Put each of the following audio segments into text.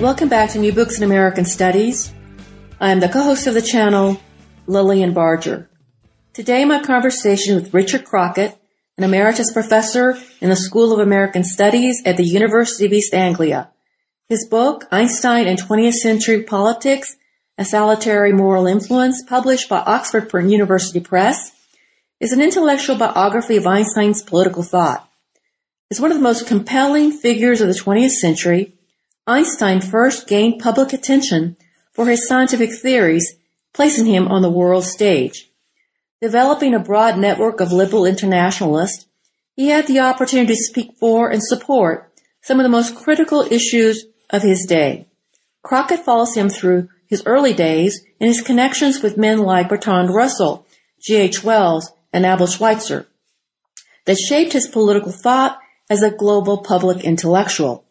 Welcome back to New Books in American Studies. I am the co-host of the channel, Lilian Barger. Today my conversation with Richard Crockatt, an emeritus professor in the School of American Studies at the University of East Anglia. His book, Einstein and 20th Century Politics, A Salutary Moral Influence, published by Oxford University Press, is an intellectual biography of Einstein's political thought. As one of the most compelling figures of the 20th century, Einstein first gained public attention for his scientific theories, placing him on the world stage. Developing a broad network of liberal internationalists, he had the opportunity to speak for and support some of the most critical issues of his day. Crockatt follows him through his early days and his connections with men like Bertrand Russell, G.H. Wells, and Albert Schweitzer that shaped his political thought as a global public intellectual.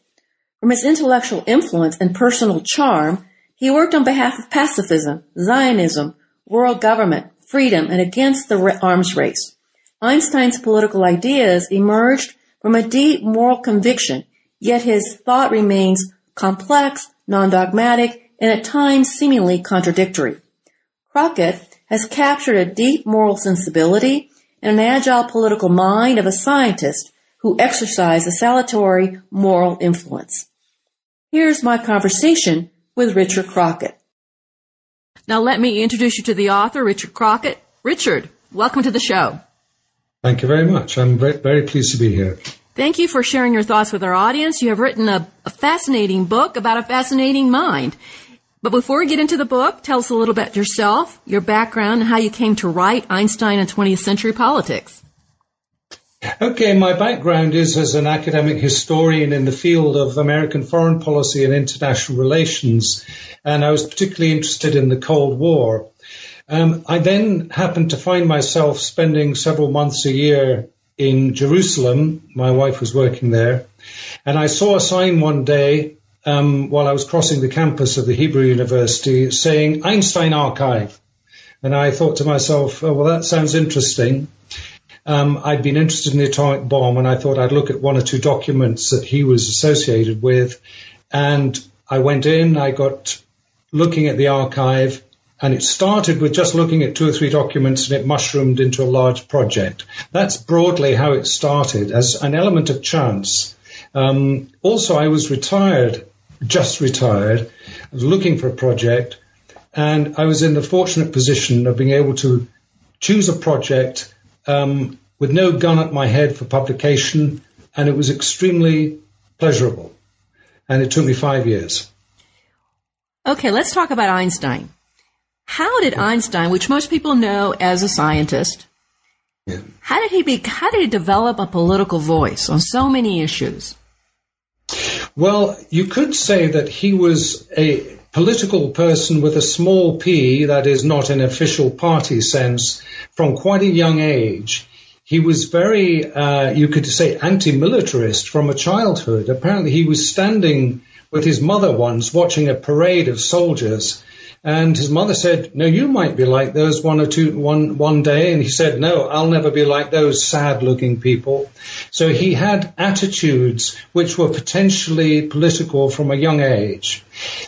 From his intellectual influence and personal charm, he worked on behalf of pacifism, Zionism, world government, freedom, and against the arms race. Einstein's political ideas emerged from a deep moral conviction, yet his thought remains complex, non-dogmatic, and at times seemingly contradictory. Crockatt has captured a deep moral sensibility and an agile political mind of a scientist who exercised a salutary moral influence. Here's my conversation with Richard Crockatt. Now let me introduce you to the author, Richard Crockatt. Richard, welcome to the show. Thank you very much. I'm very, very pleased to be here. Thank you for sharing your thoughts with our audience. You have written a, a fascinating book about a fascinating mind. But before we get into the book, tell us a little bit yourself, your background, and how you came to write Einstein and 20th Century Politics. Okay, my background is as an academic historian in the field of American foreign policy and international relations, and I was particularly interested in the Cold War. Um, I then happened to find myself spending several months a year in Jerusalem. My wife was working there, and I saw a sign one day um, while I was crossing the campus of the Hebrew University saying Einstein Archive. And I thought to myself, oh, well, that sounds interesting. Um, I'd been interested in the atomic bomb and I thought I'd look at one or two documents that he was associated with. And I went in, I got looking at the archive and it started with just looking at two or three documents and it mushroomed into a large project. That's broadly how it started as an element of chance. Um, also, I was retired, just retired. I was looking for a project and I was in the fortunate position of being able to choose a project um, with no gun at my head for publication, and it was extremely pleasurable. And it took me five years. Okay, let's talk about Einstein. How did Einstein, which most people know as a scientist, yeah. how did he be? How did he develop a political voice on so many issues? Well, you could say that he was a political person with a small p, that is not an official party sense, from quite a young age. He was very, uh, you could say, anti-militarist from a childhood. Apparently, he was standing with his mother once watching a parade of soldiers and his mother said, no, you might be like those one or two, one, one day. And he said, no, I'll never be like those sad looking people. So he had attitudes which were potentially political from a young age.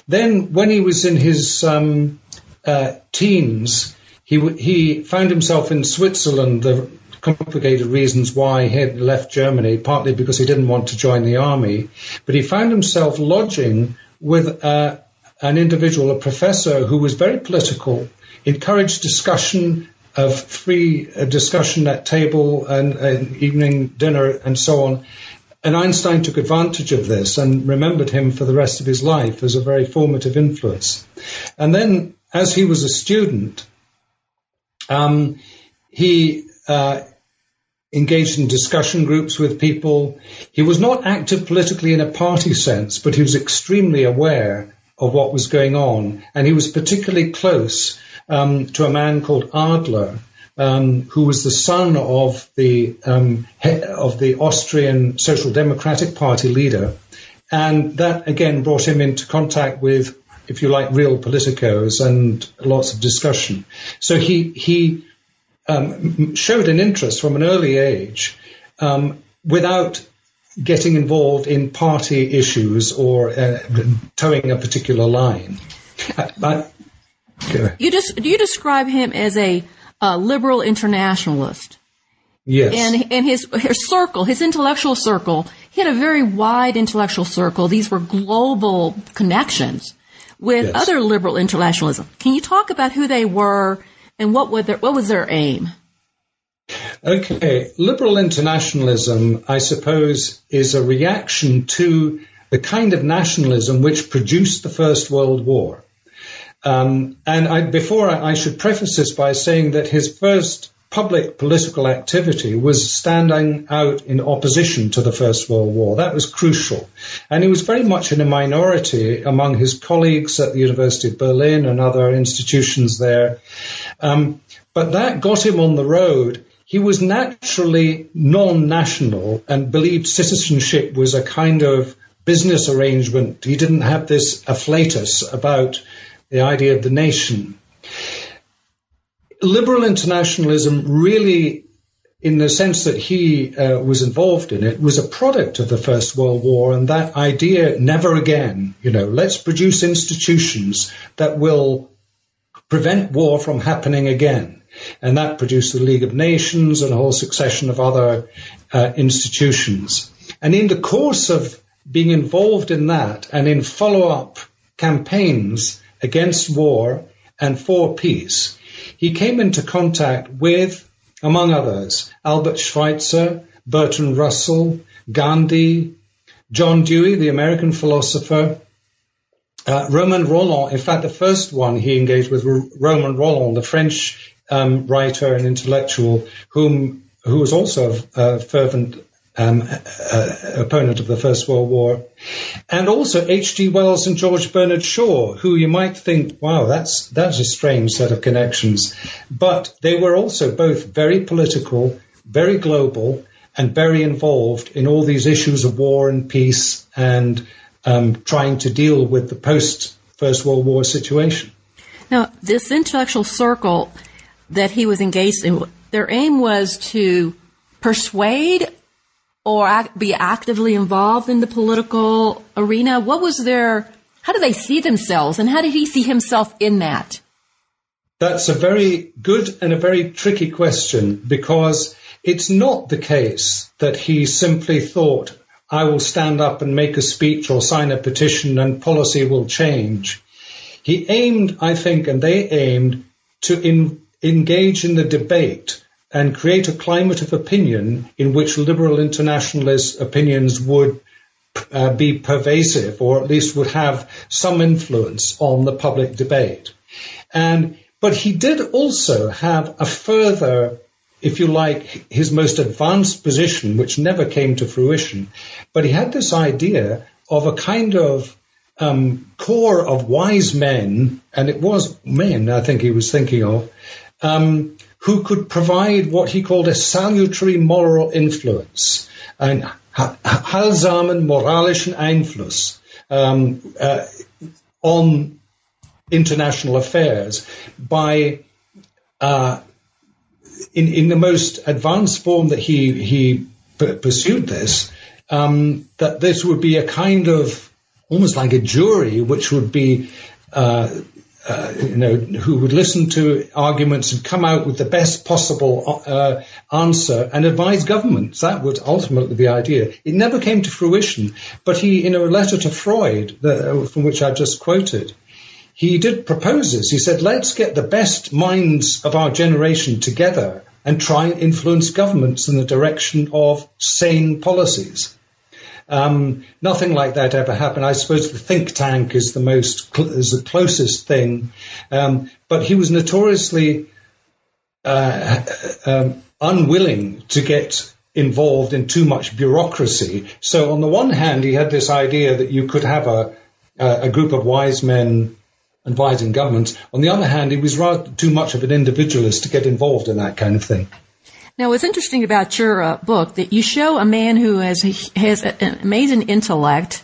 Then when he was in his, um, uh, teens, he, he found himself in Switzerland, the complicated reasons why he had left Germany, partly because he didn't want to join the army, but he found himself lodging with, uh, an individual, a professor who was very political, encouraged discussion of free uh, discussion at table and, and evening dinner and so on. And Einstein took advantage of this and remembered him for the rest of his life as a very formative influence. And then, as he was a student, um, he uh, engaged in discussion groups with people. He was not active politically in a party sense, but he was extremely aware of what was going on. And he was particularly close um, to a man called Adler, um, who was the son of the um, of the Austrian Social Democratic Party leader, and that again brought him into contact with, if you like, real politicos and lots of discussion. So he he um, showed an interest from an early age, um, without getting involved in party issues or uh, toeing a particular line. Uh, you just do you describe him as a uh, liberal internationalist. Yes. And, and his, his circle, his intellectual circle, he had a very wide intellectual circle. These were global connections with yes. other liberal internationalism. Can you talk about who they were and what, were their, what was their aim? Okay. Liberal internationalism, I suppose, is a reaction to the kind of nationalism which produced the First World War. Um, and I, before I, I, should preface this by saying that his first public political activity was standing out in opposition to the First World War. That was crucial. And he was very much in a minority among his colleagues at the University of Berlin and other institutions there. Um, but that got him on the road. He was naturally non-national and believed citizenship was a kind of business arrangement. He didn't have this afflatus about the idea of the nation. Liberal internationalism really, in the sense that he uh, was involved in it, was a product of the First World War and that idea, never again, you know, let's produce institutions that will prevent war from happening again. And that produced the League of Nations and a whole succession of other uh, institutions. And in the course of being involved in that and in follow-up campaigns, against war and for peace, he came into contact with, among others, Albert Schweitzer, Bertrand Russell, Gandhi, John Dewey, the American philosopher, uh, Romain Rolland. In fact, the first one he engaged with Romain Rolland, the French um, writer and intellectual, whom who was also a, fervent um, uh, opponent of the First World War, and also H.G. Wells and George Bernard Shaw, who you might think, wow, that's that's a strange set of connections, but they were also both very political, very global, and very involved in all these issues of war and peace and um, trying to deal with the post First World War situation. Now, this intellectual circle that he was engaged in, their aim was to persuade or act, be actively involved in the political arena? What was their, how do they see themselves and how did he see himself in that? That's a very good and a very tricky question because it's not the case that he simply thought, I will stand up and make a speech or sign a petition and policy will change. He aimed, I think, and they aimed to in, engage in the debate and create a climate of opinion in which liberal internationalist opinions would uh, be pervasive or at least would have some influence on the public debate. And, but he did also have a further, if you like, his most advanced position, which never came to fruition. But he had this idea of a kind of um, core of wise men, and it was men I think he was thinking of, um, who could provide what he called a salutary moral influence, ein heilsamen moralischen Einfluss um, uh, on international affairs by uh, in, in the most advanced form that he he p- pursued this, um, that this would be a kind of almost like a jury, which would be uh, uh, you know, who would listen to arguments and come out with the best possible uh, answer and advise governments. That would ultimately the idea. It never came to fruition, but he, in a letter to Freud, the, from which I just quoted, he did propose this. He said, let's get the best minds of our generation together and try and influence governments in the direction of sane policies. Um, nothing like that ever happened. I suppose the think tank is the most is the closest thing, um, but he was notoriously uh, um, unwilling to get involved in too much bureaucracy. So on the one hand, he had this idea that you could have a, a group of wise men advising governments. On the other hand, he was rather too much of an individualist to get involved in that kind of thing. Now, what's interesting about your uh, book that you show a man who has has an amazing intellect,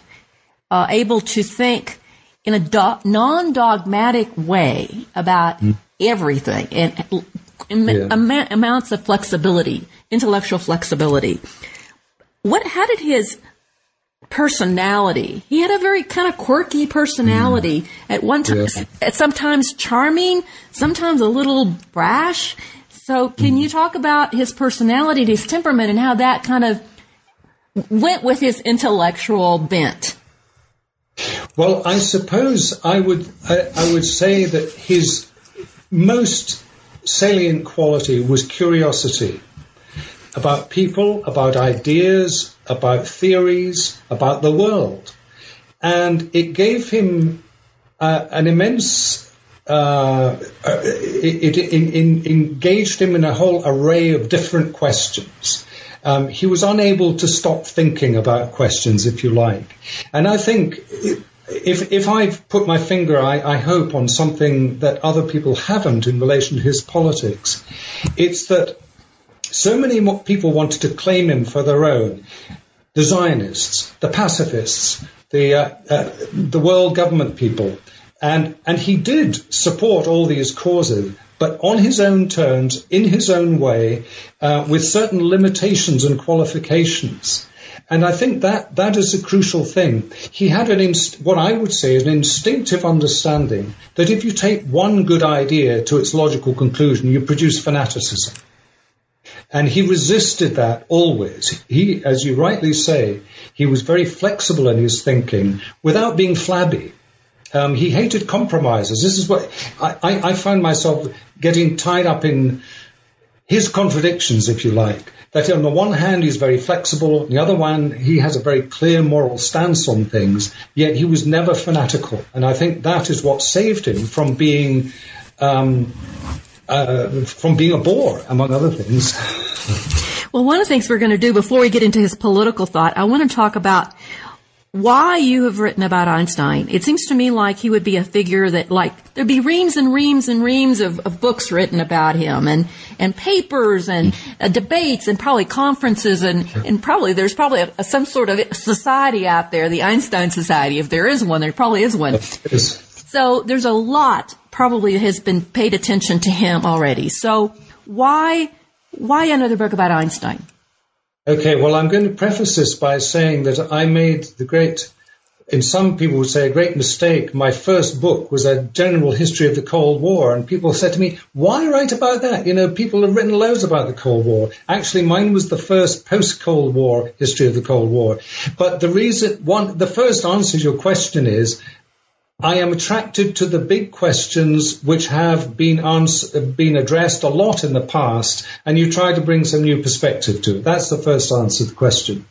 uh, able to think in a do- non-dogmatic way about mm. everything and, and yeah. am- amounts of flexibility, intellectual flexibility. What? How did his personality? He had a very kind of quirky personality. Mm. At one time, yeah. at sometimes charming, sometimes a little brash so can you talk about his personality, his temperament, and how that kind of went with his intellectual bent? Well, I suppose I would I, I would say that his most salient quality was curiosity about people, about ideas, about theories, about the world. And it gave him uh, an immense uh, it, it in, engaged him in a whole array of different questions. Um, he was unable to stop thinking about questions, if you like. And I think if, if I've put my finger, I, I hope, on something that other people haven't in relation to his politics, it's that so many people wanted to claim him for their own. The Zionists, the pacifists, the, uh, uh, the world government people, and, and he did support all these causes, but on his own terms, in his own way, uh, with certain limitations and qualifications. And I think that that is a crucial thing. He had an inst- what I would say is an instinctive understanding that if you take one good idea to its logical conclusion, you produce fanaticism. And he resisted that always. He, as you rightly say, he was very flexible in his thinking without being flabby. Um, he hated compromises. This is what I, I, I found myself getting tied up in his contradictions, if you like. That on the one hand he's very flexible, on the other one he has a very clear moral stance on things, yet he was never fanatical. And I think that is what saved him from being um, uh, from being a bore, among other things. Well, one of the things we're going to do before we get into his political thought, I want to talk about why you have written about Einstein. It seems to me like he would be a figure that like there'd be reams and reams and reams of, of books written about him and, and papers and uh, debates and probably conferences and, and probably there's probably a, a, some sort of society out there, the Einstein Society. If there is one, there probably is one. So there's a lot probably has been paid attention to him already. So why, why another book about Einstein? Okay, well, I'm going to preface this by saying that I made the great, in some people would say a great mistake. My first book was a general history of the Cold War, and people said to me, why write about that? You know, people have written loads about the Cold War. Actually, mine was the first post-Cold War history of the Cold War. But the reason, one, the first answer to your question is, I am attracted to the big questions which have been ans- been addressed a lot in the past, and you try to bring some new perspective to it. That's the first answer to the question.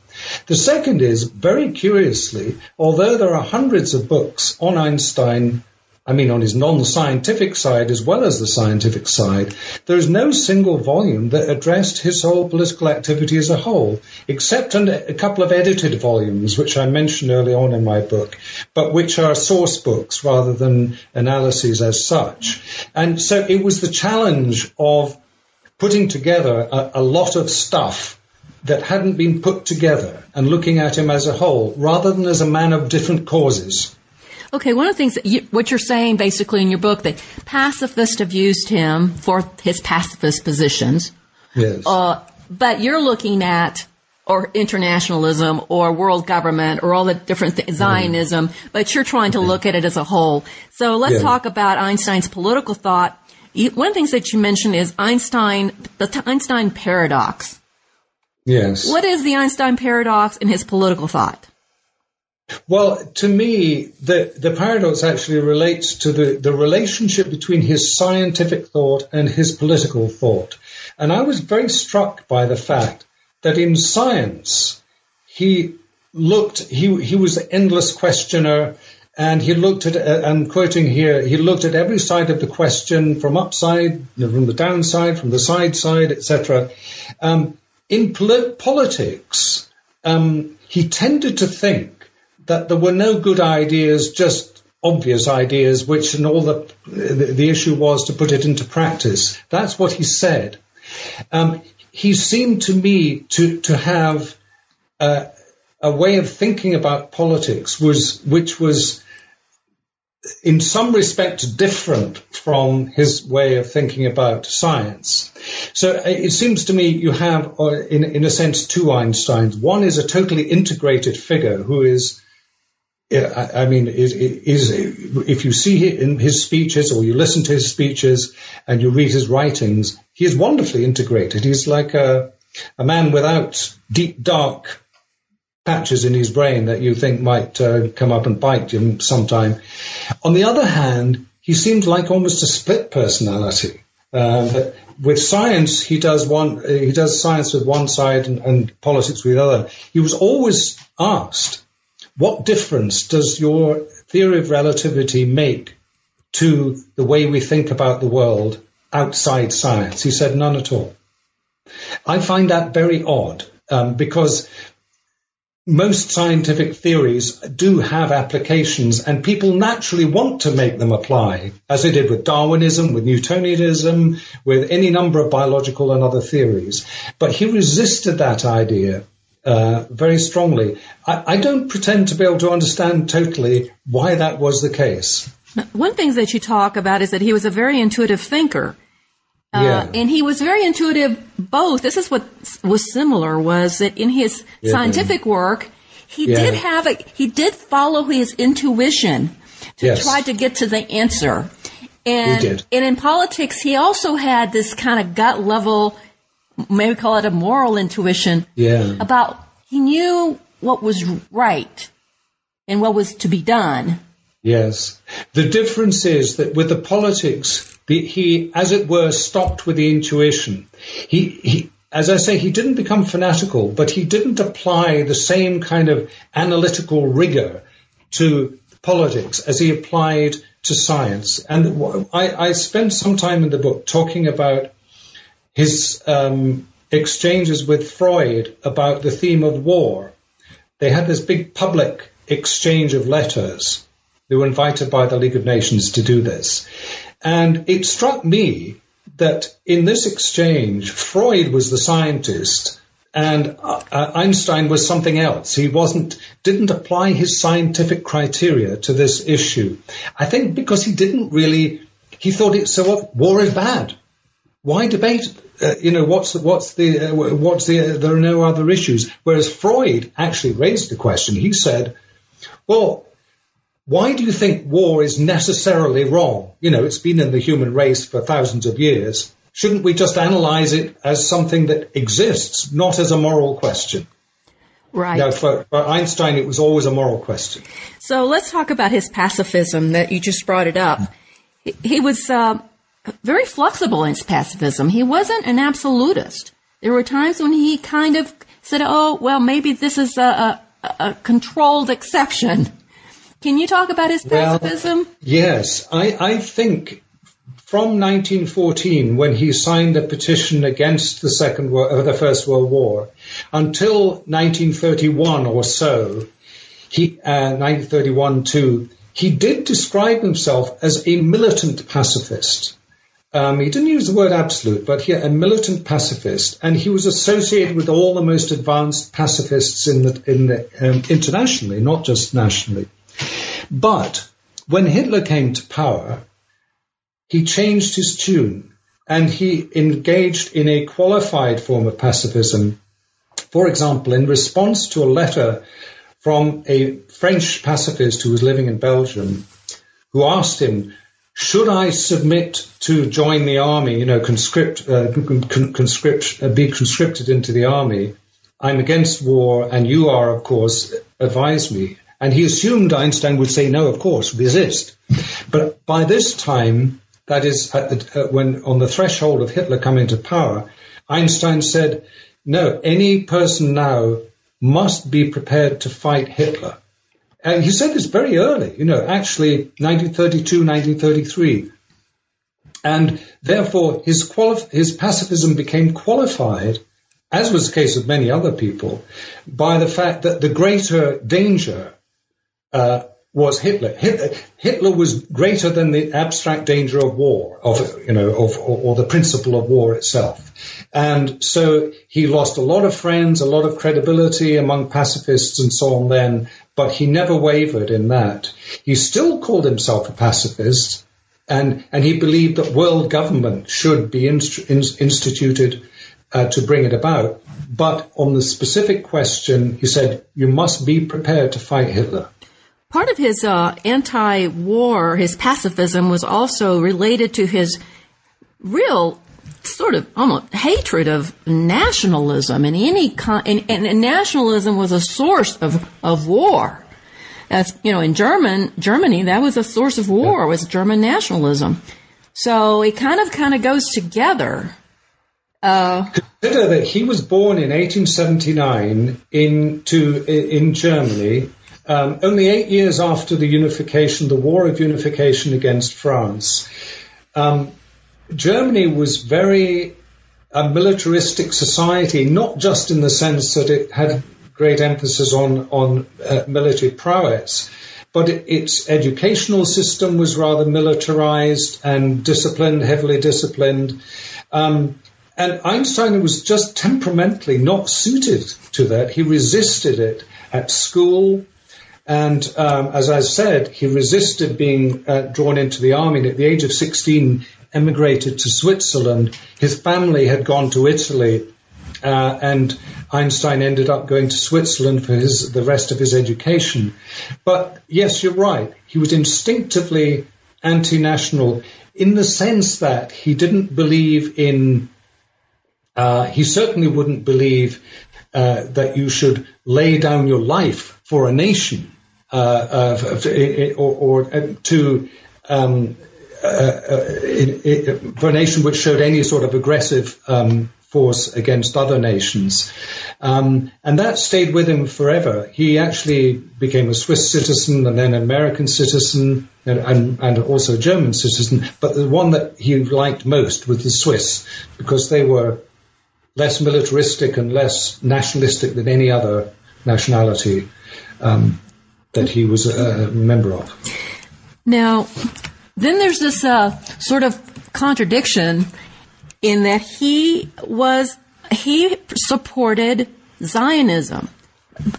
The second is, very curiously, although there are hundreds of books on Einstein I mean, on his non-scientific side as well as the scientific side, there is no single volume that addressed his whole political activity as a whole, except a couple of edited volumes, which I mentioned early on in my book, but which are source books rather than analyses as such. And so it was the challenge of putting together a, a lot of stuff that hadn't been put together and looking at him as a whole rather than as a man of different causes. Okay, one of the things that you, what you're saying basically in your book that pacifists have used him for his pacifist positions. Yes. Uh, but you're looking at or internationalism or world government or all the different th- Zionism, mm-hmm. but you're trying to look at it as a whole. So let's yeah. talk about Einstein's political thought. One of the things that you mentioned is Einstein, the Einstein paradox. Yes. What is the Einstein paradox in his political thought? Well, to me, the, the paradox actually relates to the, the relationship between his scientific thought and his political thought. And I was very struck by the fact that in science, he looked, he, he was an endless questioner and he looked at, uh, I'm quoting here, he looked at every side of the question from upside, from the downside, from the side side, etc. Um, in pol- politics, um, he tended to think that there were no good ideas, just obvious ideas, which and all the, the, issue was to put it into practice. That's what he said. Um, he seemed to me to, to have uh, a way of thinking about politics was, which was in some respects different from his way of thinking about science. So uh, it seems to me you have, uh, in, in a sense, two Einsteins. One is a totally integrated figure who is I mean, is, is, if you see in his speeches or you listen to his speeches and you read his writings, he is wonderfully integrated. He's like a, a man without deep, dark patches in his brain that you think might uh, come up and bite him sometime. On the other hand, he seems like almost a split personality. Uh, with science, he does one, he does science with one side and, and politics with the other. He was always asked, what difference does your theory of relativity make to the way we think about the world outside science? He said, none at all. I find that very odd um, because most scientific theories do have applications and people naturally want to make them apply, as they did with Darwinism, with Newtonianism, with any number of biological and other theories. But he resisted that idea uh, very strongly. I, I, don't pretend to be able to understand totally why that was the case. One thing that you talk about is that he was a very intuitive thinker. Uh, yeah. and he was very intuitive both. This is what was similar was that in his yeah. scientific work, he yeah. did have a, he did follow his intuition to yes. try to get to the answer. And, and in politics, he also had this kind of gut level, maybe call it a moral intuition yeah. about he knew what was right and what was to be done. Yes. The difference is that with the politics, the, he, as it were, stopped with the intuition. He, he, as I say, he didn't become fanatical, but he didn't apply the same kind of analytical rigor to politics as he applied to science. And I, I spent some time in the book talking about his um, exchanges with Freud about the theme of war. They had this big public exchange of letters. They were invited by the League of Nations to do this. And it struck me that in this exchange, Freud was the scientist and uh, Einstein was something else. He wasn't, didn't apply his scientific criteria to this issue. I think because he didn't really, he thought it, so war is bad. Why debate? Uh, you know, what's the, what's the, uh, what's the, uh, there are no other issues. Whereas Freud actually raised the question. He said, well, why do you think war is necessarily wrong? You know, it's been in the human race for thousands of years. Shouldn't we just analyze it as something that exists, not as a moral question? Right. Know, for, for, Einstein, it was always a moral question. So let's talk about his pacifism that you just brought it up. He, he was uh, very flexible in his pacifism. He wasn't an absolutist. There were times when he kind of said, "Oh, well, maybe this is a, a, a controlled exception." Can you talk about his pacifism? Well, yes, I, I think from 1914, when he signed a petition against the Second World, uh, the First World War, until 1931 or so, he, uh, 1931 too, he did describe himself as a militant pacifist. Um, he didn't use the word absolute, but he a militant pacifist, and he was associated with all the most advanced pacifists in the, in the um, internationally, not just nationally. But when Hitler came to power, he changed his tune and he engaged in a qualified form of pacifism. For example, in response to a letter from a French pacifist who was living in Belgium, who asked him, should I submit to join the army, you know, conscript, uh, conscript, uh, be conscripted into the army? I'm against war and you are, of course, advise me. And he assumed Einstein would say, no, of course, resist. But by this time, that is at, when on the threshold of Hitler coming to power, Einstein said, no, any person now must be prepared to fight Hitler. And he said this very early, you know, actually 1932, 1933. And therefore his, quali- his pacifism became qualified, as was the case of many other people, by the fact that the greater danger uh, was Hitler. Hitler. Hitler was greater than the abstract danger of war, of you know, of or, or, the principle of war itself. And so he lost a lot of friends, a lot of credibility among pacifists and so on. Then, but he never wavered in that. He still called himself a pacifist, and and he believed that world government should be inst- instituted. Uh, to bring it about. But on the specific question, he said, you must be prepared to fight Hitler. Part of his uh, anti-war, his pacifism, was also related to his real sort of almost hatred of nationalism and any kind, and, and, and, nationalism was a source of, of war. As, you know, in German, Germany, that was a source of war, was German nationalism. So it kind of, kind of goes together. Uh, Consider that he was born in 1879 into, in Germany, um, only eight years after the unification, the war of unification against France, um, Germany was very a militaristic society, not just in the sense that it had great emphasis on on uh, military prowess, but it, its educational system was rather militarized and disciplined, heavily disciplined. Um, and Einstein was just temperamentally not suited to that. He resisted it at school. And um, as I said, he resisted being uh, drawn into the army. And at the age of 16, emigrated to Switzerland. His family had gone to Italy, uh, and Einstein ended up going to Switzerland for his, the rest of his education. But yes, you're right. He was instinctively anti-national in the sense that he didn't believe in. Uh, he certainly wouldn't believe uh, that you should lay down your life for a nation uh, or, or, uh, to um, uh, for a nation which showed any sort of aggressive um, force against other nations. Um, and that stayed with him forever. He actually became a Swiss citizen and then an American citizen and, and, and, also a German citizen. But the one that he liked most was the Swiss because they were less militaristic and less nationalistic than any other nationality um, that he was a, a member of. Now, then there's this uh, sort of contradiction in that he was he supported Zionism.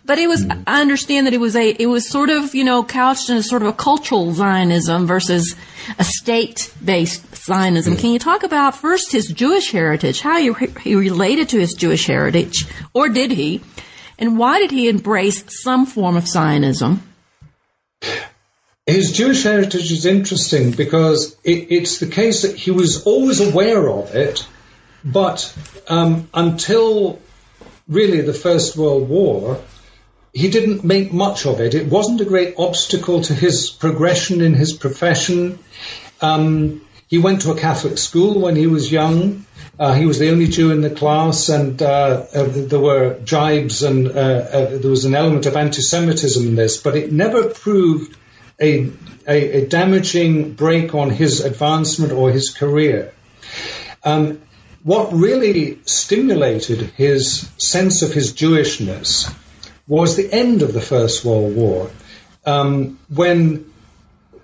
But it was, I understand that it was a, it was sort of, you know, couched in a sort of a cultural Zionism versus a state-based Zionism. Can you talk about first his Jewish heritage, how he, he related to his Jewish heritage, or did he? And why did he embrace some form of Zionism? His Jewish heritage is interesting because it, it's the case that he was always aware of it, but um, until really the First World War, he didn't make much of it. It wasn't a great obstacle to his progression in his profession. Um, he went to a Catholic school when he was young. Uh, he was the only Jew in the class, and uh, uh, there were jibes, and uh, uh, there was an element of anti-Semitism in this. But it never proved a, a, a damaging brake on his advancement or his career. Um, what really stimulated his sense of his Jewishness was the end of the First World War. Um, when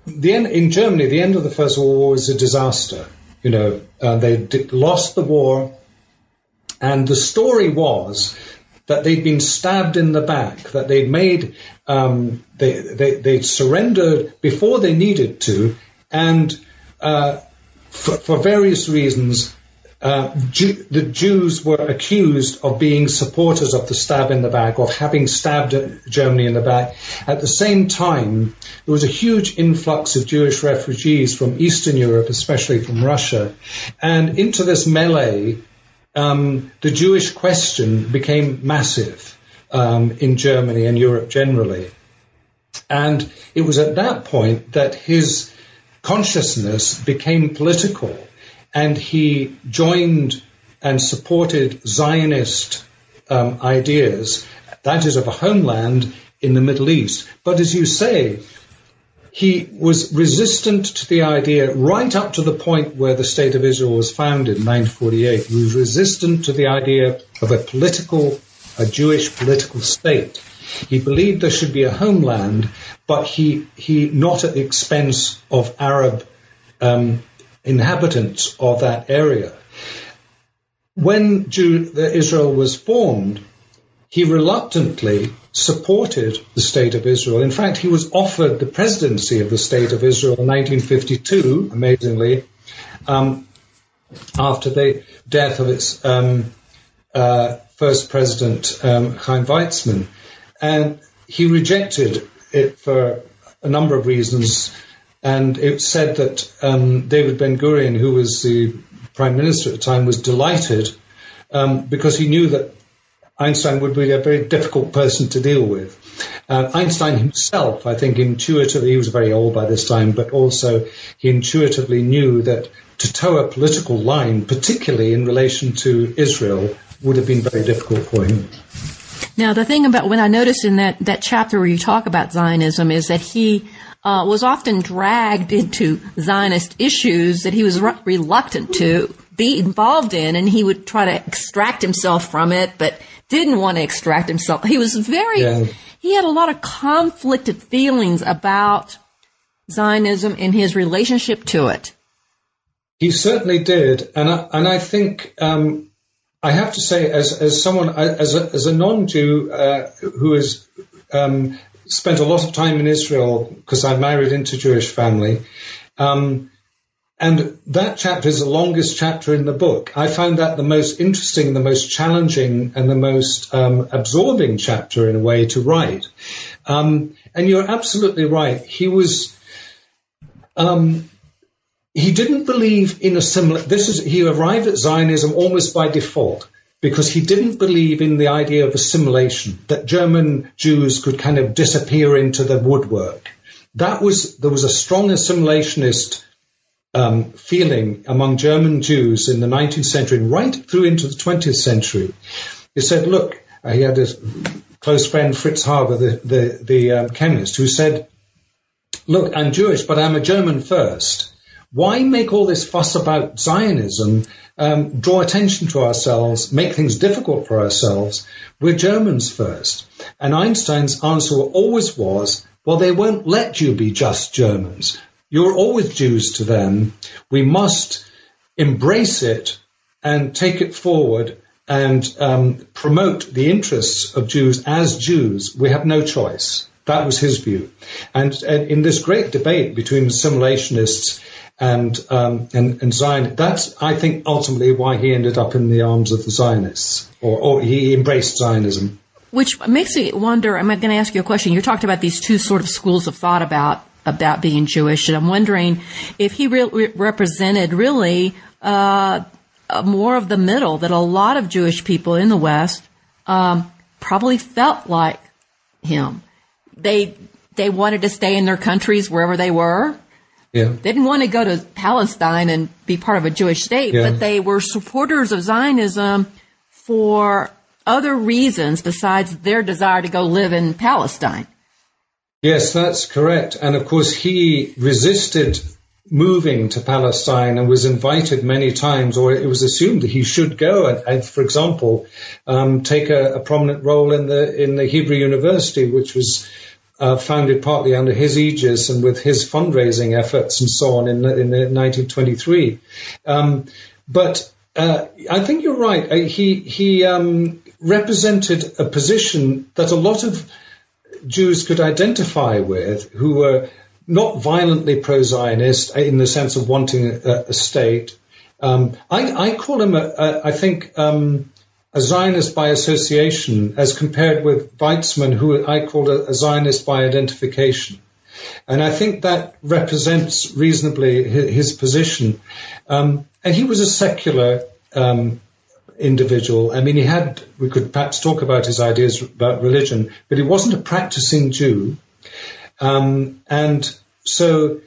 the end, in Germany, the end of the First World War was a disaster. You know, uh, they lost the war, and the story was that they'd been stabbed in the back, that they'd made, um, they, they, they'd surrendered before they needed to, and uh, for, for, various reasons, uh, Jew, the Jews were accused of being supporters of the stab in the back, of having stabbed Germany in the back. At the same time, there was a huge influx of Jewish refugees from Eastern Europe, especially from Russia, and into this melee, um, the Jewish question became massive um, in Germany and Europe generally. And it was at that point that his consciousness became political and he joined and supported Zionist um, ideas, that is, of a homeland in the Middle East. But as you say, he was resistant to the idea right up to the point where the State of Israel was founded in 1948. He was resistant to the idea of a political, a Jewish political state. He believed there should be a homeland, but he, he not at the expense of Arab um, inhabitants of that area. When Jew, Israel was formed, he reluctantly supported the State of Israel. In fact, he was offered the presidency of the State of Israel in 1952, amazingly, um, after the death of its um, uh, first president, um, Chaim Weizmann. And he rejected it for a number of reasons. And it said that um, David Ben Gurion, who was the prime minister at the time, was delighted um, because he knew that Einstein would be a very difficult person to deal with. Uh, Einstein himself, I think, intuitively, he was very old by this time, but also he intuitively knew that to toe a political line, particularly in relation to Israel, would have been very difficult for him. Now, the thing about when I noticed in that, that chapter where you talk about Zionism is that he uh, was often dragged into Zionist issues that he was re- reluctant to be involved in, and he would try to extract himself from it, but didn't want to extract himself. He was very, yeah. he had a lot of conflicted feelings about Zionism and his relationship to it. He certainly did, and I, and I think um, I have to say, as as someone as a, as a non-Jew uh, who has um, spent a lot of time in Israel because I married into a Jewish family. Um, and that chapter is the longest chapter in the book. I found that the most interesting, the most challenging, and the most um, absorbing chapter in a way to write. Um, and you're absolutely right. He was, um, he didn't believe in a similar. This is he arrived at Zionism almost by default because he didn't believe in the idea of assimilation that German Jews could kind of disappear into the woodwork. That was there was a strong assimilationist um, feeling among German Jews in the 19th century and right through into the 20th century. He said, look, uh, he had a close friend, Fritz Haber, the, the, the um, chemist, who said, look, I'm Jewish, but I'm a German first. Why make all this fuss about Zionism, um, draw attention to ourselves, make things difficult for ourselves? We're Germans first. And Einstein's answer always was, well, they won't let you be just Germans. You're always Jews to them. We must embrace it and take it forward and um, promote the interests of Jews as Jews. We have no choice. That was his view. And, and in this great debate between assimilationists and, um, and, and Zion, that's, I think, ultimately why he ended up in the arms of the Zionists, or, or he embraced Zionism. Which makes me wonder, I'm going to ask you a question. You talked about these two sort of schools of thought about about being Jewish, and I'm wondering if he re- represented really uh, more of the middle that a lot of Jewish people in the West um, probably felt like him. They they wanted to stay in their countries wherever they were. Yeah. They didn't want to go to Palestine and be part of a Jewish state, yeah. but they were supporters of Zionism for other reasons besides their desire to go live in Palestine. Yes, that's correct. And of course, he resisted moving to Palestine and was invited many times, or it was assumed that he should go and, and for example, um, take a, a, prominent role in the in the Hebrew University, which was uh, founded partly under his aegis and with his fundraising efforts and so on in, in 1923. Um, but uh, I think you're right. Uh, he he um, represented a position that a lot of Jews could identify with who were not violently pro-Zionist in the sense of wanting a, a state. Um, I, I, call him, a, a, I think, um, a Zionist by association as compared with Weizmann, who I called a, Zionist by identification. And I think that represents reasonably his, his position. Um, and he was a secular um, individual. I mean, he had, we could perhaps talk about his ideas about religion, but he wasn't a practicing Jew. Um, and so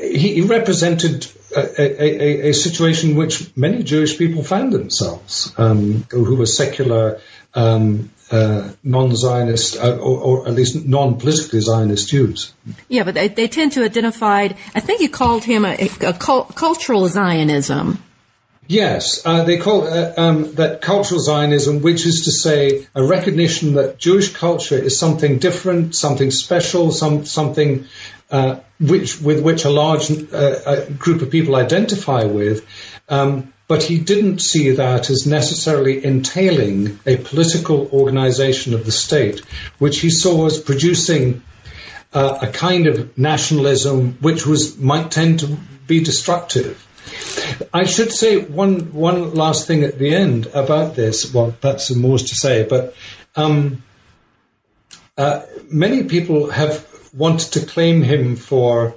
he, he represented a, a, a, situation in which many Jewish people found themselves, um, who were secular, um, uh, non-Zionist uh, or, or, at least non-politically Zionist Jews. Yeah, but they, they tend to identify. I think you called him a, a cult, cultural Zionism. Yes, uh, they call uh, um, that cultural Zionism, which is to say a recognition that Jewish culture is something different, something special, some something uh, which with which a large uh, group of people identify with. Um, but he didn't see that as necessarily entailing a political organization of the state, which he saw as producing uh, a kind of nationalism which was might tend to be destructive. I should say one one last thing at the end about this. Well, that's more to say, but um, uh, many people have wanted to claim him for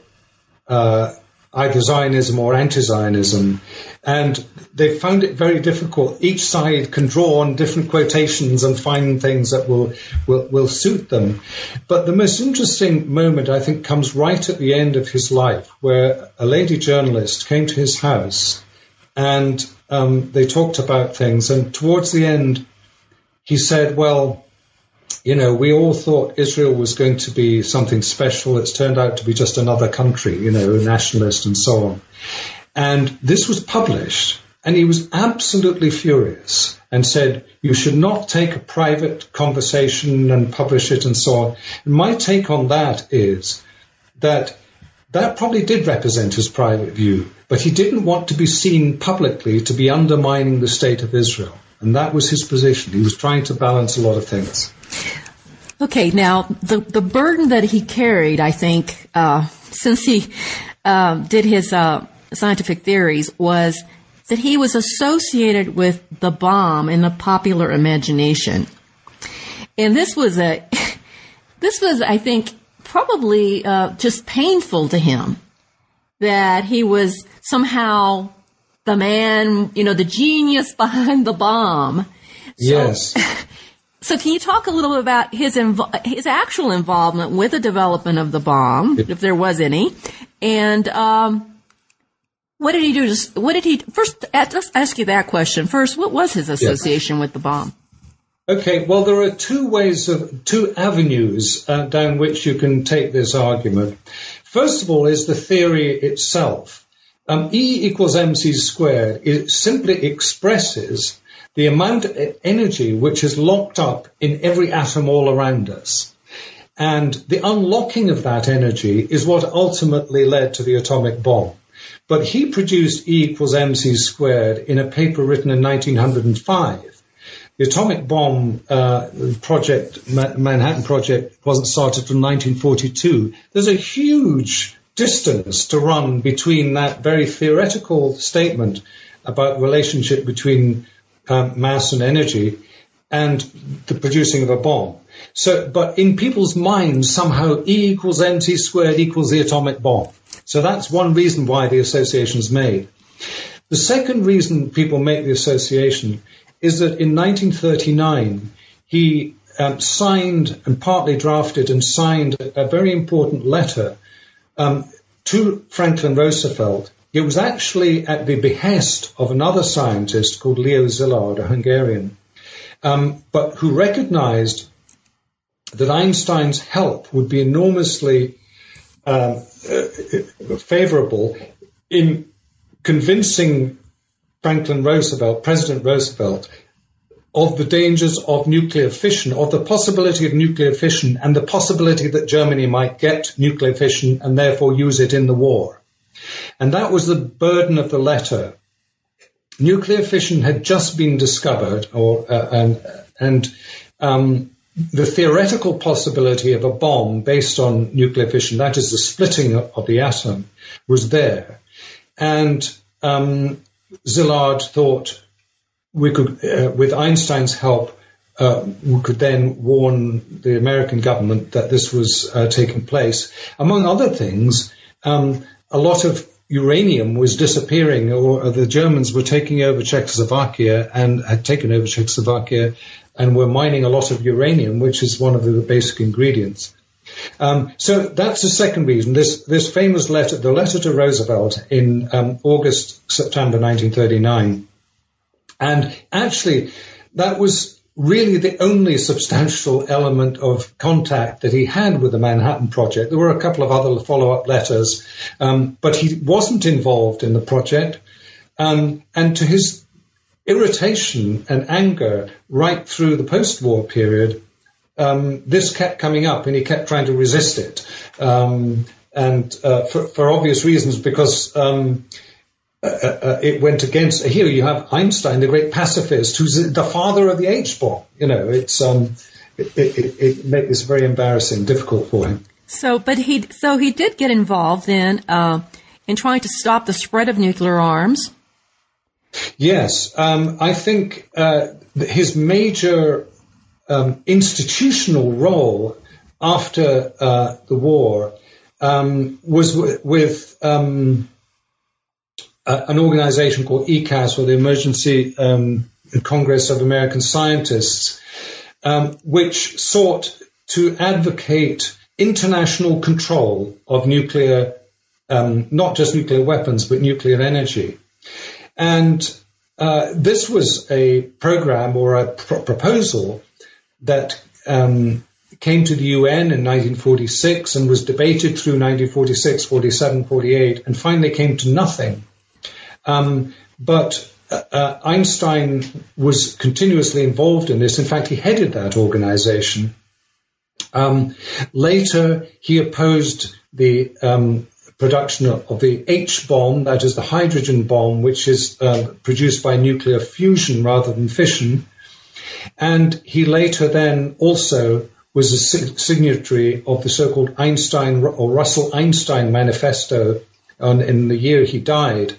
uh, either Zionism or anti-Zionism, and they found it very difficult. Each side can draw on different quotations and find things that will, will, will suit them. But the most interesting moment, I think, comes right at the end of his life, where a lady journalist came to his house and um, they talked about things. And towards the end, he said, well, you know, we all thought Israel was going to be something special. It's turned out to be just another country, you know, nationalist and so on. And this was published and he was absolutely furious and said, you should not take a private conversation and publish it and so on. And my take on that is that that probably did represent his private view, but he didn't want to be seen publicly to be undermining the state of Israel. And that was his position. He was trying to balance a lot of things. Okay, now the the burden that he carried, I think, uh, since he uh, did his uh, scientific theories, was that he was associated with the bomb in the popular imagination, and this was a this was, I think, probably uh, just painful to him that he was somehow the man, you know, the genius behind the bomb. So, yes. So can you talk a little bit about his invo- his actual involvement with the development of the bomb, if there was any, and um, what did he do? Just what did he first? Let's ask you that question first. What was his association with the bomb? Okay, well, there are two ways of two avenues uh, down which you can take this argument. First of all, is the theory itself. Um, e equals mc squared. It simply expresses the amount of energy which is locked up in every atom all around us. And the unlocking of that energy is what ultimately led to the atomic bomb. But he produced E equals mc squared in a paper written in 1905. The atomic bomb uh, project, Manhattan Project, wasn't started until 1942. There's a huge distance to run between that very theoretical statement about relationship between um, mass and energy and the producing of a bomb. So, but in people's minds, somehow E equals mc squared equals the atomic bomb. So that's one reason why the association is made. The second reason people make the association is that in 1939 he um, signed and partly drafted and signed a very important letter um, to Franklin Roosevelt it was actually at the behest of another scientist called Leo Szilard, a Hungarian, um, but who recognized that Einstein's help would be enormously um, uh, favorable in convincing Franklin Roosevelt, President Roosevelt, of the dangers of nuclear fission, of the possibility of nuclear fission, and the possibility that Germany might get nuclear fission and therefore use it in the war. And that was the burden of the letter. Nuclear fission had just been discovered, or uh, and and um, the theoretical possibility of a bomb based on nuclear fission, that is the splitting of the atom, was there. And um, thought we could, uh, with Einstein's help, uh, we could then warn the American government that this was uh, taking place. Among other things, um, a lot of uranium was disappearing, or the Germans were taking over Czechoslovakia and had taken over Czechoslovakia and were mining a lot of uranium, which is one of the basic ingredients. Um, so that's the second reason. This this famous letter, the letter to Roosevelt in um, August September 1939, and actually that was really the only substantial element of contact that he had with the Manhattan Project. There were a couple of other follow-up letters, um, but he wasn't involved in the project. Um, and to his irritation and anger right through the post-war period, um, this kept coming up and he kept trying to resist it. Um, and uh, for, for, obvious reasons, because um, uh, uh, uh, it went against. Here you have Einstein, the great pacifist, who's the father of the H bomb. You know, it's um, it, it, it made this very embarrassing, difficult for him. So, but he so he did get involved in uh, in trying to stop the spread of nuclear arms. Yes, um, I think uh, his major um, institutional role after uh, the war um, was w- with a- an organization called ECAS, or the Emergency um, Congress of American Scientists, um, which sought to advocate international control of nuclear, um, not just nuclear weapons, but nuclear energy. And uh, this was a program or a pr- proposal that um, came to the UN in 1946 and was debated through 1946, 47, 48, and finally came to nothing. Um, but uh, uh, Einstein was continuously involved in this. In fact, he headed that organization. Um, later, he opposed the um, production of the H bomb, that is the hydrogen bomb, which is uh, produced by nuclear fusion rather than fission. And he later then also was a signatory of the so-called Einstein or Russell Einstein Manifesto on, in the year he died,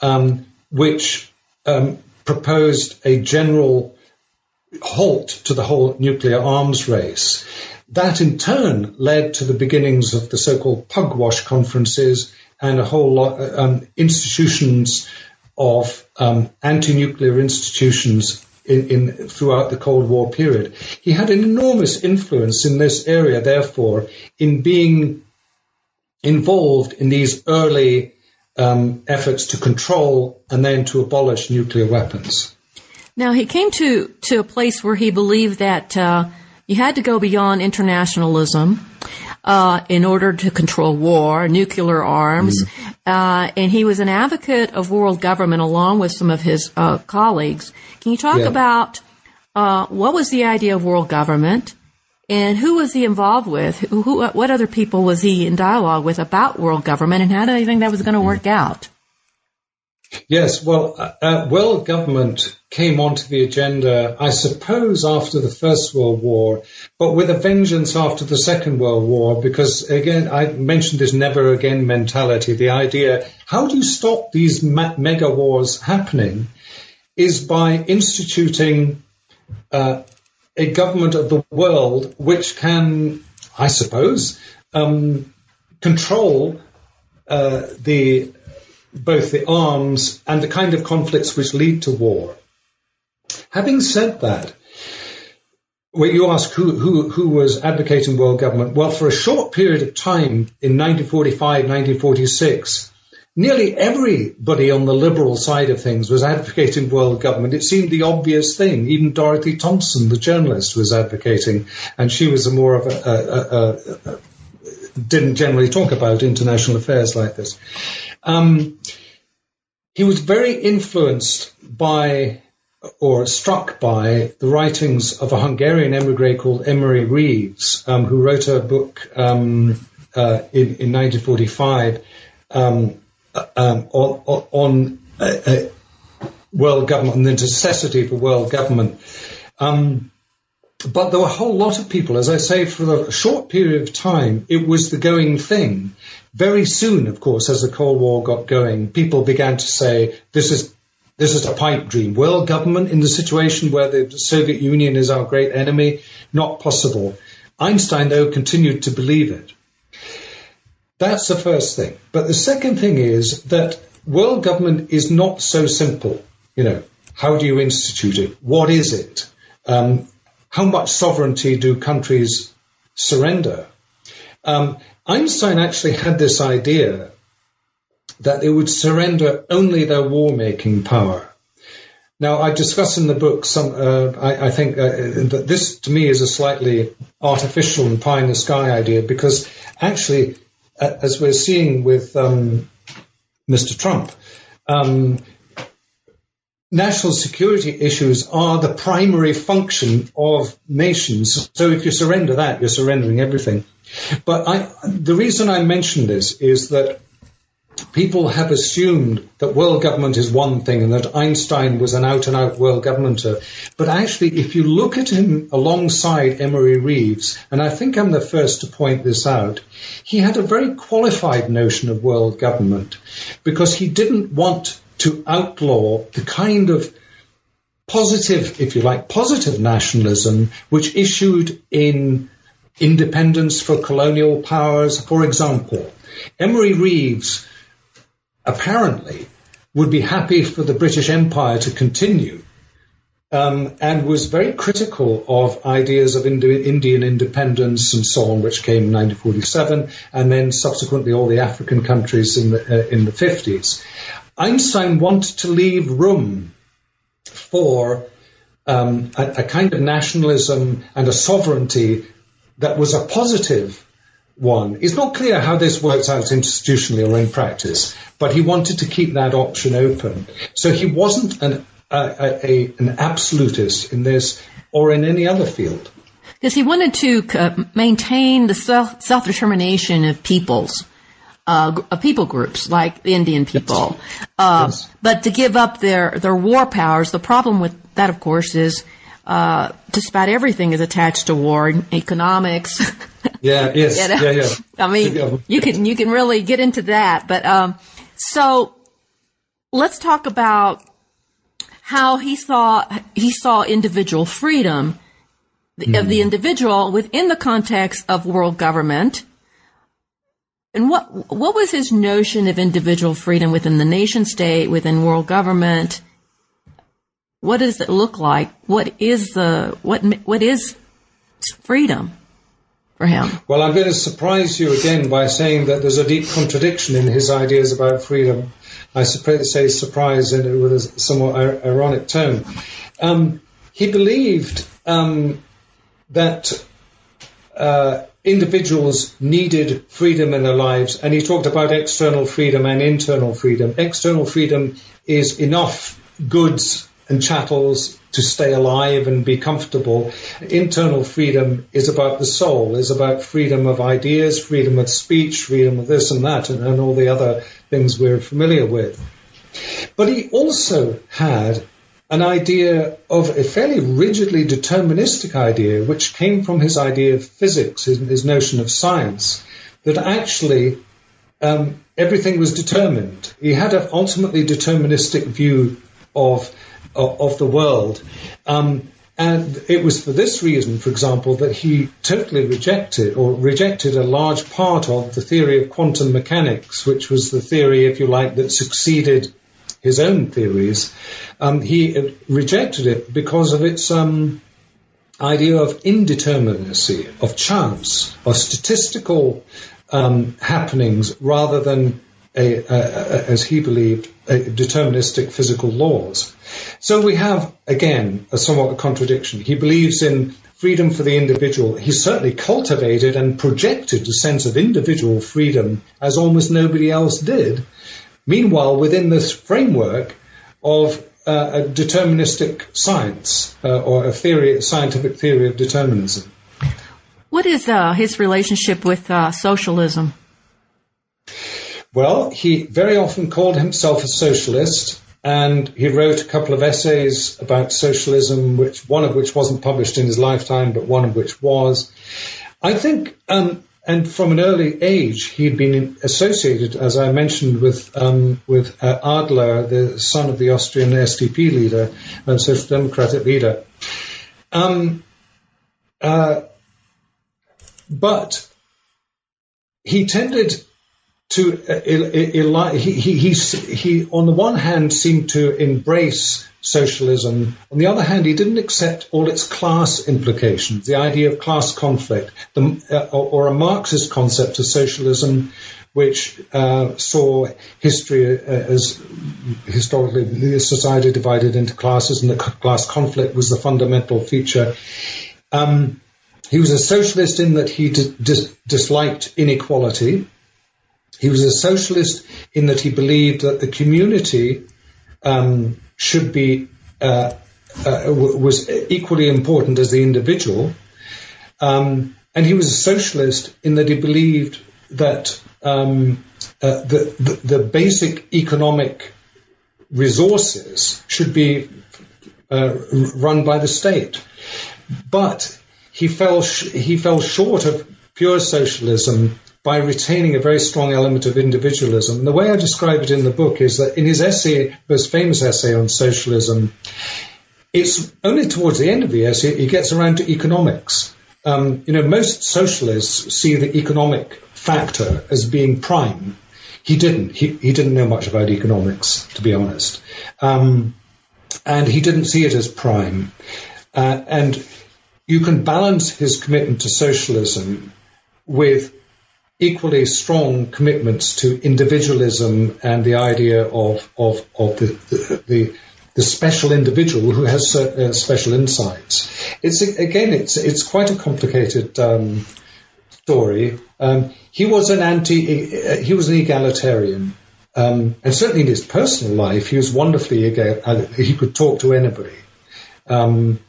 um, which um, proposed a general halt to the whole nuclear arms race. That in turn led to the beginnings of the so-called pugwash conferences and a whole lot um, institutions of um, anti-nuclear institutions in, in, throughout the Cold War period. He had an enormous influence in this area, therefore, in being involved in these early um, efforts to control and then to abolish nuclear weapons. Now he came to to a place where he believed that uh, you had to go beyond internationalism uh, in order to control war, nuclear arms, mm. uh, and he was an advocate of world government along with some of his uh, colleagues. Can you talk yeah. about uh, what was the idea of world government? And who was he involved with? Who, who, what other people was he in dialogue with about world government, and how do you think that was going to work out? Yes, well, uh, uh, world government came onto the agenda, I suppose, after the First World War, but with a vengeance after the Second World War, because again, I mentioned this never again mentality, the idea, how do you stop these mega wars happening, is by instituting uh, a government of the world which can, I suppose, um, control uh, the both the arms and the kind of conflicts which lead to war. Having said that, when you ask who, who, who was advocating world government, well, for a short period of time in 1945, 1946, nearly everybody on the liberal side of things was advocating world government. It seemed the obvious thing. Even Dorothy Thompson, the journalist, was advocating, and she was a more of a, a, a, a didn't generally talk about international affairs like this. Um, he was very influenced by or struck by the writings of a Hungarian emigre called Emery Reves, um, who wrote a book um, uh, in, in, 1945 um, um, on, on uh, uh, world government and the necessity for world government. Um, but there were a whole lot of people, as I say, for a short period of time, it was the going thing. Very soon, of course, as the Cold War got going, people began to say, this is this is a pipe dream. World government in the situation where the Soviet Union is our great enemy, not possible. Einstein, though, continued to believe it. That's the first thing. But the second thing is that world government is not so simple. You know, how do you institute it? What is it? Um, how much sovereignty do countries surrender? Um, Einstein actually had this idea that they would surrender only their war making power. Now, I discuss in the book some. Uh, I, I, think uh, that this, to me, is a slightly artificial and pie in the sky idea because actually, as we're seeing with um, Mr. Trump, um, national security issues are the primary function of nations. So if you surrender that, you're surrendering everything. But I, the reason I mention this is that people have assumed that world government is one thing and that Einstein was an out and out world governmenter. But actually, if you look at him alongside Emery Reves, and I think I'm the first to point this out, he had a very qualified notion of world government because he didn't want to outlaw the kind of positive, if you like, positive nationalism which issued in independence for colonial powers. For example, Emery Reves apparently would be happy for the British Empire to continue um, and was very critical of ideas of Indi- Indian independence and so on, which came in 1947, and then subsequently all the African countries in the, uh, in the 50s. Einstein wanted to leave room for um, a, a kind of nationalism and a sovereignty that was a positive one. It's not clear how this works out institutionally or in practice, but he wanted to keep that option open. So he wasn't an, a, a, an absolutist in this or in any other field. Because he wanted to uh, maintain the self determination of peoples. Uh, people groups like the Indian people, yes. Uh, yes. but to give up their their war powers. The problem with that, of course, is uh, just about everything is attached to war, economics. Yeah, yes, you know? yeah, yeah. I mean, you can you can really get into that, but um, so let's talk about how he saw he saw individual freedom mm. of the hmm. individual within the context of world government. And what what was his notion of individual freedom within the nation state, within world government? What does it look like? What is the what what is freedom for him? Well, I'm going to surprise you again by saying that there's a deep contradiction in his ideas about freedom. I say surprise in it with a somewhat ironic tone. Um, he believed um, that uh, individuals needed freedom in their lives, and he talked about external freedom and internal freedom. External freedom is enough goods and chattels to stay alive and be comfortable. Internal freedom is about the soul, is about freedom of ideas, freedom of speech, freedom of this and that, and, and all the other things we're familiar with. But he also had an idea of a fairly rigidly deterministic idea, which came from his idea of physics, his, his notion of science, that actually um, everything was determined. He had an ultimately deterministic view of of, of the world. Um, and it was for this reason, for example, that he totally rejected or rejected a large part of the theory of quantum mechanics, which was the theory, if you like, that succeeded his own theories. Um, he rejected it because of its um, idea of indeterminacy, of chance, of statistical um, happenings rather than a, a, a, as he believed, deterministic physical laws. So we have, again, a somewhat a contradiction. He believes in freedom for the individual. He certainly cultivated and projected a sense of individual freedom as almost nobody else did. Meanwhile, within this framework of uh, a deterministic science uh, or a theory, a scientific theory of determinism. What is uh, his relationship with uh, socialism? Well, he very often called himself a socialist, and he wrote a couple of essays about socialism, which one of which wasn't published in his lifetime, but one of which was. I think, um, and from an early age, he'd been associated, as I mentioned, with um, with uh, Adler, the son of the Austrian SDP leader, uh, social democratic leader. Um, uh, but he tended to uh, he, he, he, on the one hand, seemed to embrace socialism. On the other hand, he didn't accept all its class implications, the idea of class conflict, the, uh, or, or, a Marxist concept of socialism, which uh, saw history uh, as historically the society divided into classes, and the class conflict was the fundamental feature. Um, he was a socialist in that he dis- disliked inequality he was a socialist in that he believed that the community um, should be uh, uh, was equally important as the individual, um, and he was a socialist in that he believed that um, uh, the, the, the basic economic resources should be uh, run by the state, but he fell sh- he fell short of pure socialism by retaining a very strong element of individualism. And the way I describe it in the book is that in his essay, most famous essay on socialism, it's only towards the end of the essay he gets around to economics. Um, you know, most socialists see the economic factor as being prime. He didn't. He, he didn't know much about economics, to be honest. Um, and he didn't see it as prime. Uh, and you can balance his commitment to socialism with equally strong commitments to individualism and the idea of of, of the, the, the the special individual who has uh, special insights. It's again, it's it's quite a complicated um, story. Um, he was an anti, uh, he was an egalitarian, um, and certainly in his personal life, he was wonderfully egal. He could talk to anybody. Um,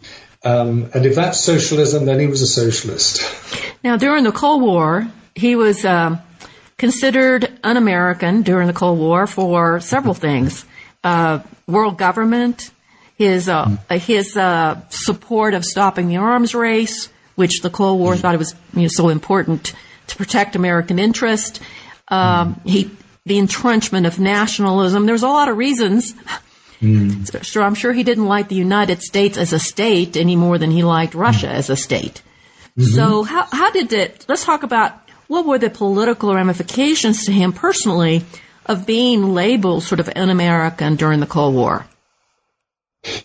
um, and if that's socialism, then he was a socialist. Now, during the Cold War, he was uh, considered un-American during the Cold War for several things: uh, world government, his uh, his uh, support of stopping the arms race, which the Cold War thought it was you know, so important to protect American interest. Um. He the entrenchment of nationalism. There's a lot of reasons. Mm. So I'm sure he didn't like the United States as a state any more than he liked Russia as a state. Mm-hmm. So how, how did it, let's talk about what were the political ramifications to him personally of being labeled sort of un-American during the Cold War?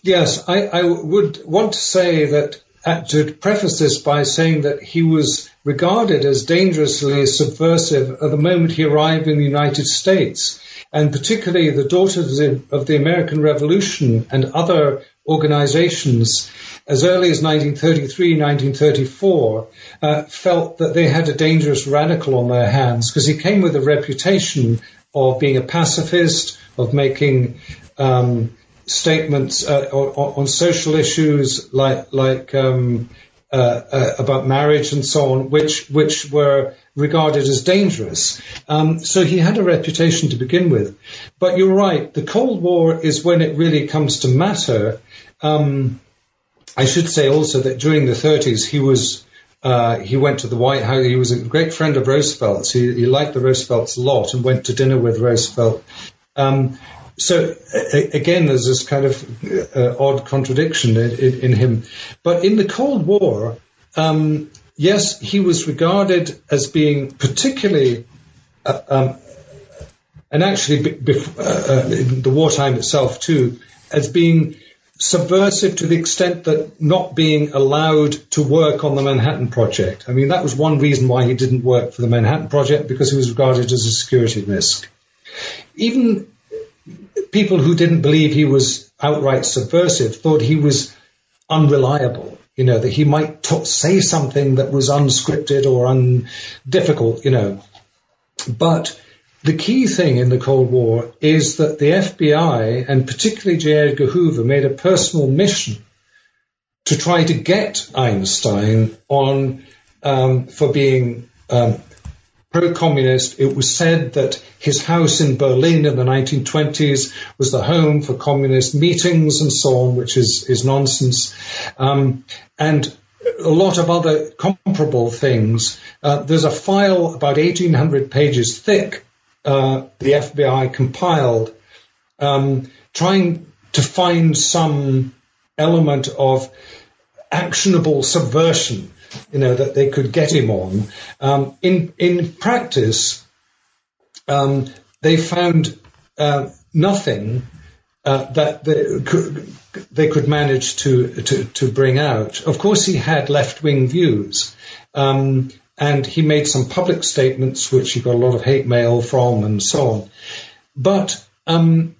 Yes, I, I would want to say that uh, to preface this by saying that he was regarded as dangerously subversive at the moment he arrived in the United States, and particularly the Daughters of the American Revolution and other organizations as early as 1933, 1934, uh, felt that they had a dangerous radical on their hands because he came with a reputation of being a pacifist, of making um, statements uh, on, on, social issues like like um, uh, uh, about marriage and so on, which which were regarded as dangerous. Um, so he had a reputation to begin with. But you're right, the Cold War is when it really comes to matter. Um, I should say also that during the 30s, he was uh, he went to the White House. He was a great friend of Roosevelt's. He, he liked the Roosevelts a lot and went to dinner with Roosevelt. Um, so a, again, there's this kind of uh, odd contradiction in, in, in, him. But in the Cold War, um, yes, he was regarded as being particularly, uh, um, and actually uh, uh, in the wartime itself too, as being subversive to the extent that not being allowed to work on the Manhattan Project. I mean, that was one reason why he didn't work for the Manhattan Project because he was regarded as a security risk. Even people who didn't believe he was outright subversive thought he was unreliable. You know, that he might t- say something that was unscripted or undifficult, you know. But the key thing in the Cold War is that the FBI and particularly J. Edgar Hoover made a personal mission to try to get Einstein on um, for being um, pro-communist. It was said that his house in Berlin in the 1920s was the home for communist meetings and so on, which is is nonsense. Um, and a lot of other comparable things. Uh, there's a file about 1,800 pages thick uh, the FBI compiled, um, trying to find some element of actionable subversion, you know, that they could get him on. Um, in in practice, um, they found uh, nothing uh, that they could, they could manage to, to, to bring out. Of course, he had left wing views. Um, and he made some public statements, which he got a lot of hate mail from, and so on. But um,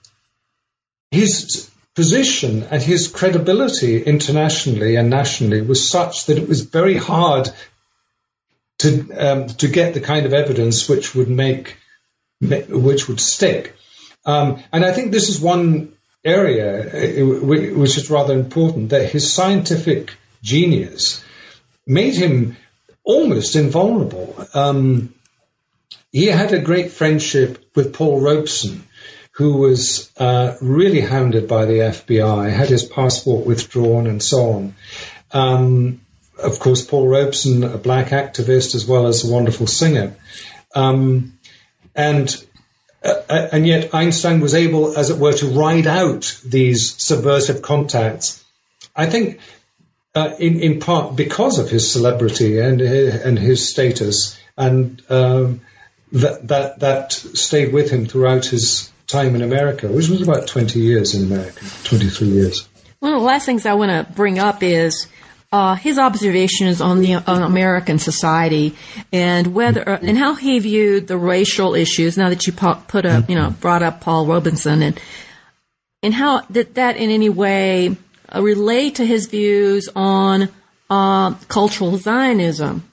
his position and his credibility internationally and nationally was such that it was very hard to um, to get the kind of evidence which would make which would stick. Um, and I think this is one area uh, which is rather important that his scientific genius made him almost invulnerable. Um, he had a great friendship with Paul Robeson, who was uh, really hounded by the FBI, had his passport withdrawn, and so on. Um, of course, Paul Robeson, a black activist as well as a wonderful singer. Um, and uh, uh, and yet Einstein was able, as it were, to ride out these subversive contacts. I think, uh, in in part because of his celebrity and and his status, and um, that that that stayed with him throughout his time in America, which was about twenty years in America, twenty three years. One of the last things I want to bring up is uh, his observations on the on American society and whether uh, and how he viewed the racial issues. Now that you put up, you know, brought up Paul Robinson and and how did that in any way uh, relate to his views on uh, cultural Zionism?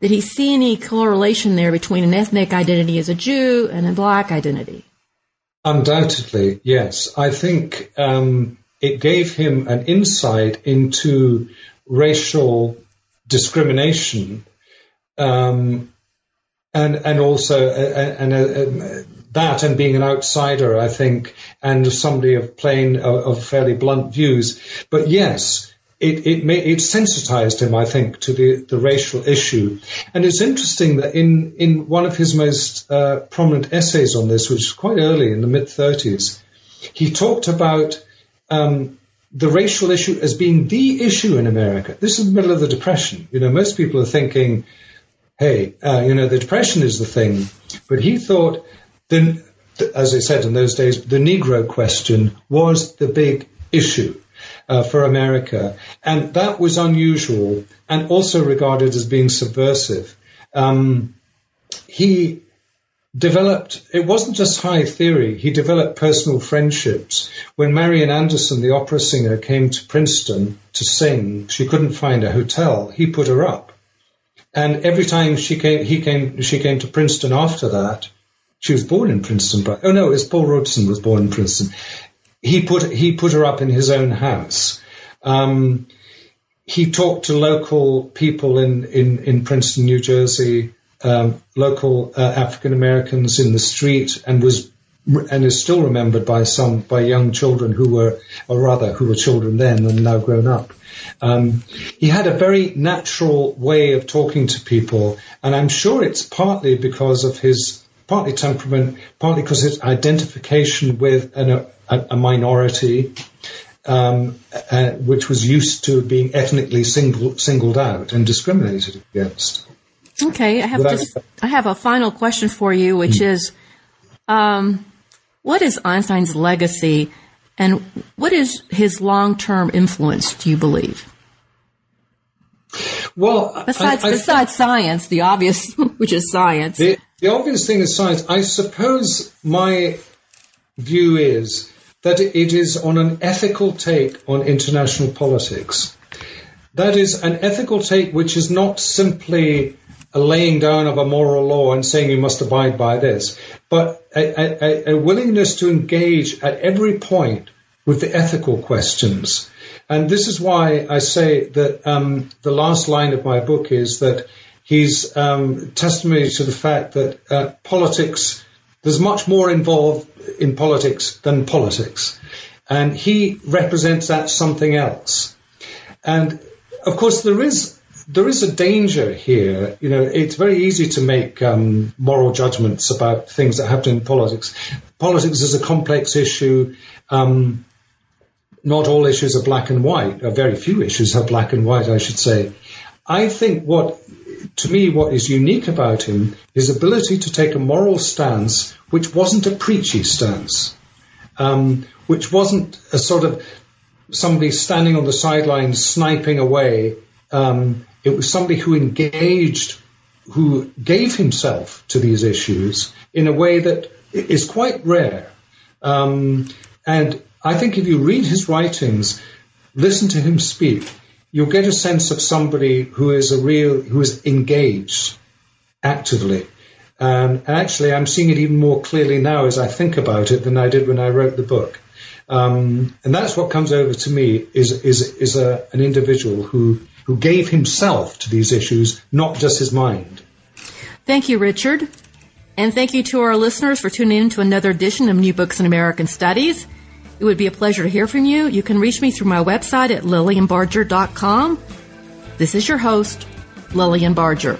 Did he see any correlation there between an ethnic identity as a Jew and a black identity? Undoubtedly, yes. I think um, it gave him an insight into racial discrimination, um, and and also and uh, uh, that and being an outsider, I think, and somebody of plain of fairly blunt views. But yes, it it, may, it sensitized him, I think, to the, the racial issue. And it's interesting that in in one of his most uh, prominent essays on this, which is quite early in the mid 30s, he talked about um, the racial issue as being the issue in America. This is the middle of the Depression. You know, most people are thinking, hey, uh, you know, the Depression is the thing. But he thought, then, as I said in those days, the Negro question was the big issue. Uh, for America, and that was unusual and also regarded as being subversive. Um, he developed, it wasn't just high theory, he developed personal friendships. When Marian Anderson, the opera singer, came to Princeton to sing, she couldn't find a hotel. He put her up. And every time she came, he came, she came to Princeton after that, she was born in Princeton, but, oh no, it's Paul Robeson was born in Princeton. He put, he put her up in his own house. Um, he talked to local people in, in, in Princeton, New Jersey, um, local uh, African Americans in the street and was and is still remembered by some by young children who were or rather who were children then and now grown up. Um, he had a very natural way of talking to people, and I'm sure it's partly because of his partly temperament, partly because his identification with an, a, a, minority. Um, uh, which was used to being ethnically single, singled out and discriminated against. Okay, I have just I have a final question for you, which mm. is, um, what is Einstein's legacy, and what is his long-term influence? Do you believe? Well, besides I, I besides science, the obvious, which is science. The, the obvious thing is science. I suppose my view is that it is on an ethical take on international politics. That is an ethical take which is not simply a laying down of a moral law and saying you must abide by this, but a, a, a willingness to engage at every point with the ethical questions. And this is why I say that um, the last line of my book is that he's um, testimony to the fact that uh, politics, there's much more involved in politics than politics. And he represents that something else. And of course, there is there is a danger here. You know, it's very easy to make um, moral judgments about things that happen in politics. Politics is a complex issue. Um, not all issues are black and white. Or very few issues are black and white, I should say. I think what to me, what is unique about him, his ability to take a moral stance, which wasn't a preachy stance, um, which wasn't a sort of somebody standing on the sidelines sniping away. Um, it was somebody who engaged, who gave himself to these issues in a way that is quite rare. Um, and I think if you read his writings, listen to him speak, you'll get a sense of somebody who is a real, who is engaged actively. Um, and actually, I'm seeing it even more clearly now as I think about it than I did when I wrote the book. Um, and that's what comes over to me is is is a, an individual who who gave himself to these issues, not just his mind. Thank you, Richard. And thank you to our listeners for tuning in to another edition of New Books in American Studies. It would be a pleasure to hear from you. You can reach me through my website at lilianbarger.com. This is your host, Lilian Barger.